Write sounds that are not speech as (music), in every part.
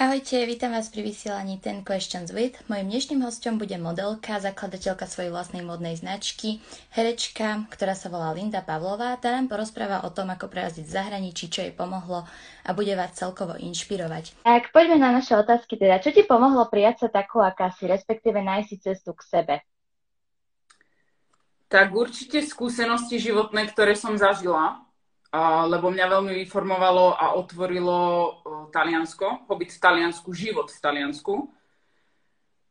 Ahojte, vítam vás pri vysielaní Ten Questions With. Mojím dnešným hostom bude modelka, zakladateľka svojej vlastnej modnej značky, herečka, ktorá sa volá Linda Pavlová. Tá nám porozpráva o tom, ako prejazdiť v zahraničí, čo jej pomohlo a bude vás celkovo inšpirovať. Tak poďme na naše otázky teda. Čo ti pomohlo prijať sa takú, aká si, respektíve nájsť si cestu k sebe? Tak určite skúsenosti životné, ktoré som zažila lebo mňa veľmi vyformovalo a otvorilo uh, Taliansko, pobyt v Taliansku, život v Taliansku.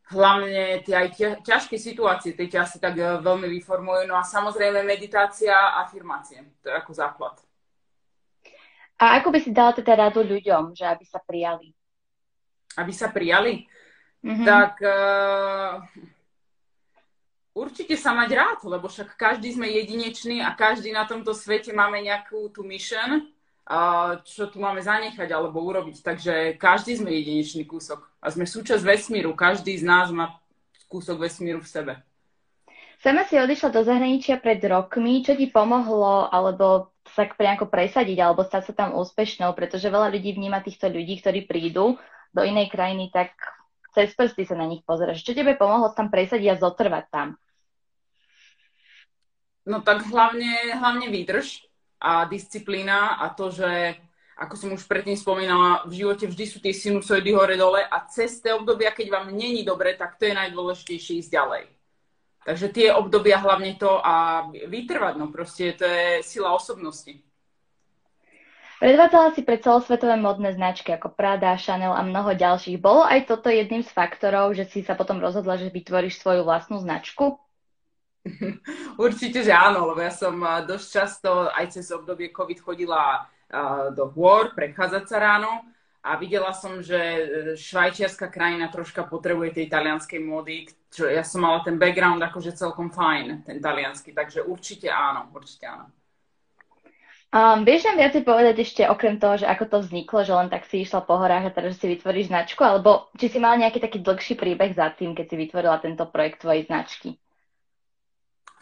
Hlavne tie aj ťažké situácie, tie ťa asi tak uh, veľmi vyformujú. No a samozrejme meditácia a afirmácie, to je ako základ. A ako by si dala teda radu ľuďom, že aby sa prijali? Aby sa prijali? Mm-hmm. Tak uh, Určite sa mať rád, lebo však každý sme jedinečný a každý na tomto svete máme nejakú tú mission, čo tu máme zanechať alebo urobiť. Takže každý sme jedinečný kúsok a sme súčasť vesmíru. Každý z nás má kúsok vesmíru v sebe. Sama si odišla do zahraničia pred rokmi. Čo ti pomohlo alebo sa nejako presadiť alebo stať sa tam úspešnou? Pretože veľa ľudí vníma týchto ľudí, ktorí prídu do inej krajiny, tak cez prsty sa na nich pozrieš. Čo tebe pomohlo tam presadiť a zotrvať tam? No tak hlavne, hlavne výdrž a disciplína a to, že ako som už predtým spomínala, v živote vždy sú tie sinusoidy hore-dole a cez tie obdobia, keď vám není dobre, tak to je najdôležitejšie ísť ďalej. Takže tie obdobia hlavne to a vytrvať, no proste to je sila osobnosti. Predvádzala si pre celosvetové modné značky ako Prada, Chanel a mnoho ďalších. Bolo aj toto jedným z faktorov, že si sa potom rozhodla, že vytvoríš svoju vlastnú značku? (laughs) Určite, že áno, lebo ja som dosť často aj cez obdobie COVID chodila do hôr, prechádzať sa ráno a videla som, že e, švajčiarska krajina troška potrebuje tej talianskej módy, čo ja som mala ten background akože celkom fajn, ten taliansky, takže určite áno, určite áno. Um, vieš nám viacej povedať ešte okrem toho, že ako to vzniklo, že len tak si išla po horách a teraz si vytvoríš značku, alebo či si mala nejaký taký dlhší príbeh za tým, keď si vytvorila tento projekt tvojej značky?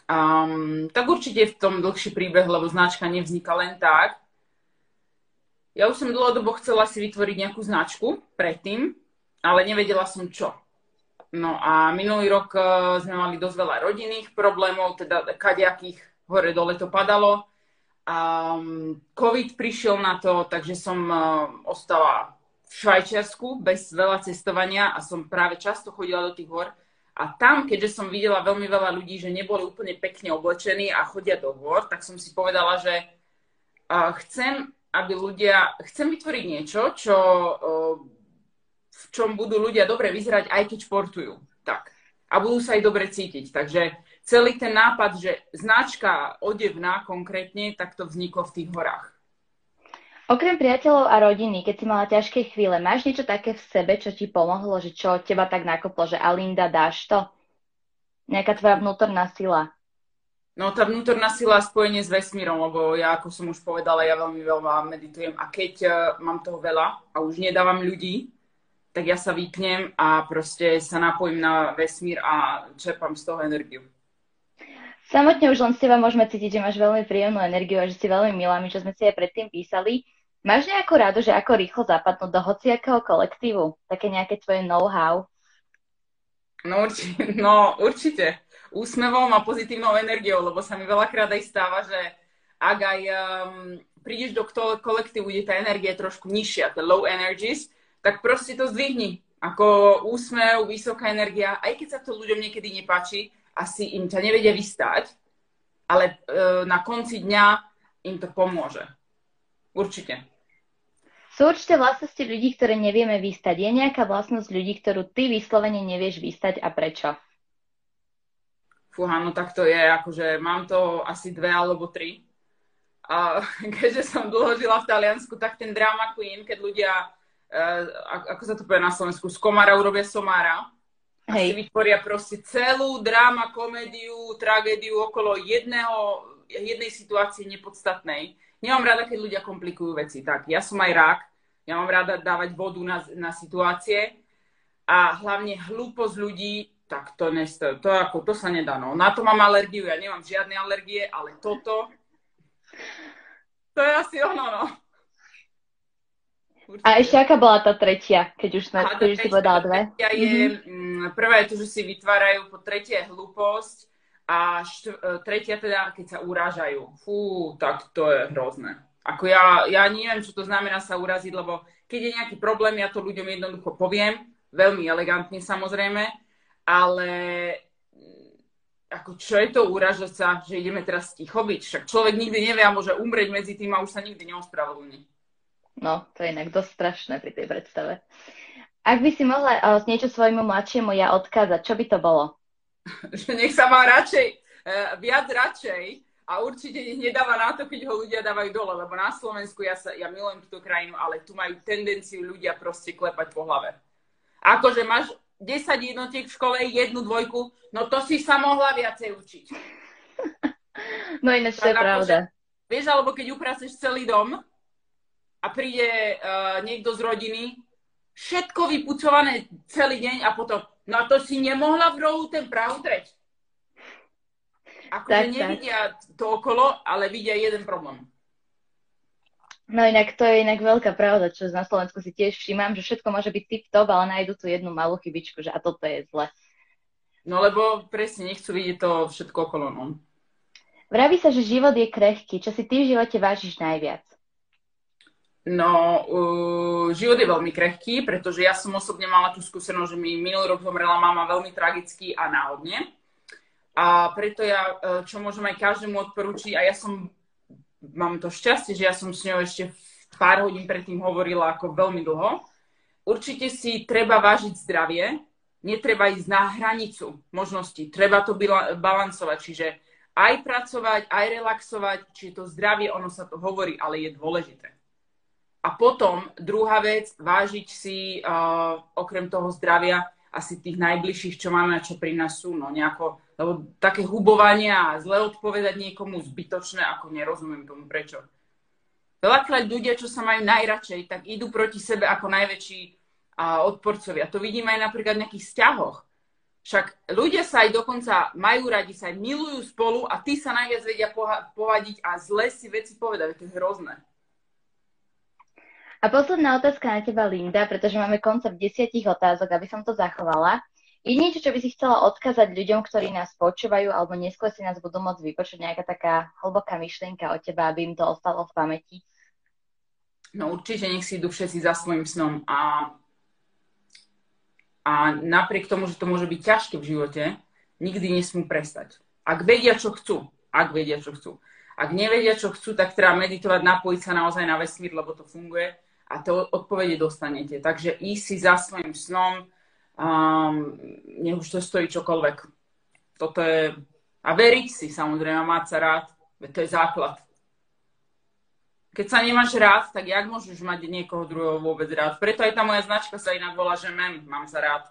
Um, tak určite v tom dlhší príbeh, lebo značka nevzniká len tak. Ja už som dlhodobo chcela si vytvoriť nejakú značku predtým, ale nevedela som čo. No a minulý rok uh, sme mali dosť veľa rodinných problémov, teda kadejakých hore dole to padalo. A COVID prišiel na to, takže som uh, ostala v Švajčiarsku bez veľa cestovania a som práve často chodila do tých hor a tam, keďže som videla veľmi veľa ľudí, že neboli úplne pekne oblečení a chodia do hôr, tak som si povedala, že uh, chcem, aby ľudia, chcem vytvoriť niečo, čo, uh, v čom budú ľudia dobre vyzerať, aj keď športujú. Tak. A budú sa aj dobre cítiť. Takže celý ten nápad, že značka odevná konkrétne, tak to vzniklo v tých horách. Okrem priateľov a rodiny, keď si mala ťažké chvíle, máš niečo také v sebe, čo ti pomohlo, že čo teba tak nakoplo, že Alinda, dáš to? Nejaká tvoja vnútorná sila? No tá vnútorná sila spojenie s vesmírom, lebo ja, ako som už povedala, ja veľmi veľa meditujem a keď uh, mám toho veľa a už nedávam ľudí, tak ja sa vypnem a proste sa napojím na vesmír a čerpám z toho energiu. Samotne už len z teba môžeme cítiť, že máš veľmi príjemnú energiu a že si veľmi milá, my čo sme si aj predtým písali. Máš nejakú radu, že ako rýchlo zapadnúť do hociakého kolektívu? Také nejaké tvoje know-how? No, určite, no určite. Úsmevom a pozitívnou energiou, lebo sa mi veľakrát aj stáva, že ak aj um, prídeš do kolektívu, kde tá energia je trošku nižšia, tie low energies, tak proste to zdvihni. Ako úsmev, vysoká energia, aj keď sa to ľuďom niekedy nepáči, asi im ťa nevedia vystať, ale e, na konci dňa im to pomôže. Určite. Sú určite vlastnosti ľudí, ktoré nevieme vystať. Je nejaká vlastnosť ľudí, ktorú ty vyslovene nevieš vystať a prečo? Fúha, no tak to je, akože mám to asi dve alebo tri. A (laughs) keďže som dlho žila v Taliansku, tak ten drama queen, keď ľudia, uh, ako sa to povie na Slovensku, z komára urobia somára, Hej. A si vytvoria proste celú dráma, komédiu, tragédiu okolo jedného, jednej situácie nepodstatnej Nemám rada, keď ľudia komplikujú veci. Tak, ja som aj rák, ja mám rada dávať vodu na, na situácie a hlavne hlúposť ľudí, tak to, nestojí, to, ako, to sa nedá. No. Na to mám alergiu, ja nemám žiadne alergie, ale toto, to je asi ono, no. Určite. A ešte aká bola tá tretia, keď už, sme, keď už si povedala dve? Je, mm-hmm. prvá je to, že si vytvárajú, po tretie hlúposť a štv, e, tretia teda, keď sa urážajú. Fú, tak to je hrozné. Ako ja, ja neviem, čo to znamená sa uraziť, lebo keď je nejaký problém, ja to ľuďom jednoducho poviem, veľmi elegantne samozrejme, ale mm, ako čo je to uražať sa, že ideme teraz ticho byť? Však človek nikdy nevie a môže umrieť medzi tým a už sa nikdy neospravedlní. No, to je inak dosť strašné pri tej predstave. Ak by si mohla uh, niečo svojmu mladšiemu ja odkázať, čo by to bolo? (laughs) že nech sa má radšej, uh, viac radšej a určite nedáva na to, keď ho ľudia dávajú dole, lebo na Slovensku ja, sa, ja milujem túto krajinu, ale tu majú tendenciu ľudia proste klepať po hlave. Akože máš 10 jednotiek v škole, jednu dvojku, no to si sa mohla viacej učiť. (laughs) No ináč to je pravda. Vieš, alebo keď upraceš celý dom a príde uh, niekto z rodiny, všetko vypucované celý deň a potom, no a to si nemohla v rohu ten prahu treť. Akože nevidia tak. to okolo, ale vidia jeden problém. No inak to je inak veľká pravda, čo na Slovensku si tiež všímam, že všetko môže byť tip-top, ale nájdu tu jednu malú chybičku, že a toto je zle. No lebo presne nechcú vidieť to všetko okolo. No. Vraví sa, že život je krehký. Čo si ty v živote vážiš najviac? No, uh, život je veľmi krehký, pretože ja som osobne mala tú skúsenosť, že mi minulý rok zomrela mama veľmi tragicky a náhodne. A preto ja, e, čo môžem aj každému odporúčiť, a ja som, mám to šťastie, že ja som s ňou ešte pár hodín predtým hovorila ako veľmi dlho. Určite si treba vážiť zdravie, netreba ísť na hranicu možností, treba to balancovať, čiže aj pracovať, aj relaxovať, čiže to zdravie, ono sa to hovorí, ale je dôležité. A potom druhá vec, vážiť si uh, okrem toho zdravia asi tých najbližších, čo máme a čo pri nás sú, no nejako lebo také hubovanie a zle odpovedať niekomu zbytočné, ako nerozumiem tomu prečo. Veľakrát ľudia, čo sa majú najradšej, tak idú proti sebe ako najväčší a, odporcovia. To vidíme aj napríklad v nejakých vzťahoch. Však ľudia sa aj dokonca majú radi, sa aj milujú spolu a tí sa najviac vedia povadiť a zle si veci povedať. To je hrozné. A posledná otázka na teba, Linda, pretože máme koncept desiatich otázok, aby som to zachovala. Je niečo, čo by si chcela odkázať ľuďom, ktorí nás počúvajú, alebo neskôr si nás budú môcť vypočuť nejaká taká hlboká myšlienka od teba, aby im to ostalo v pamäti? No určite nech si idú všetci za svojim snom a, a napriek tomu, že to môže byť ťažké v živote, nikdy nesmú prestať. Ak vedia, čo chcú, ak vedia, čo chcú. Ak nevedia, čo chcú, tak treba meditovať, napojiť sa naozaj na vesmír, lebo to funguje a to odpovede dostanete. Takže ísť si za svojim snom, um, nech už to stojí čokoľvek. Toto je... A veriť si samozrejme, mať sa rád, to je základ. Keď sa nemáš rád, tak jak môžeš mať niekoho druhého vôbec rád? Preto aj tá moja značka sa inak volá, že mem, mám sa rád.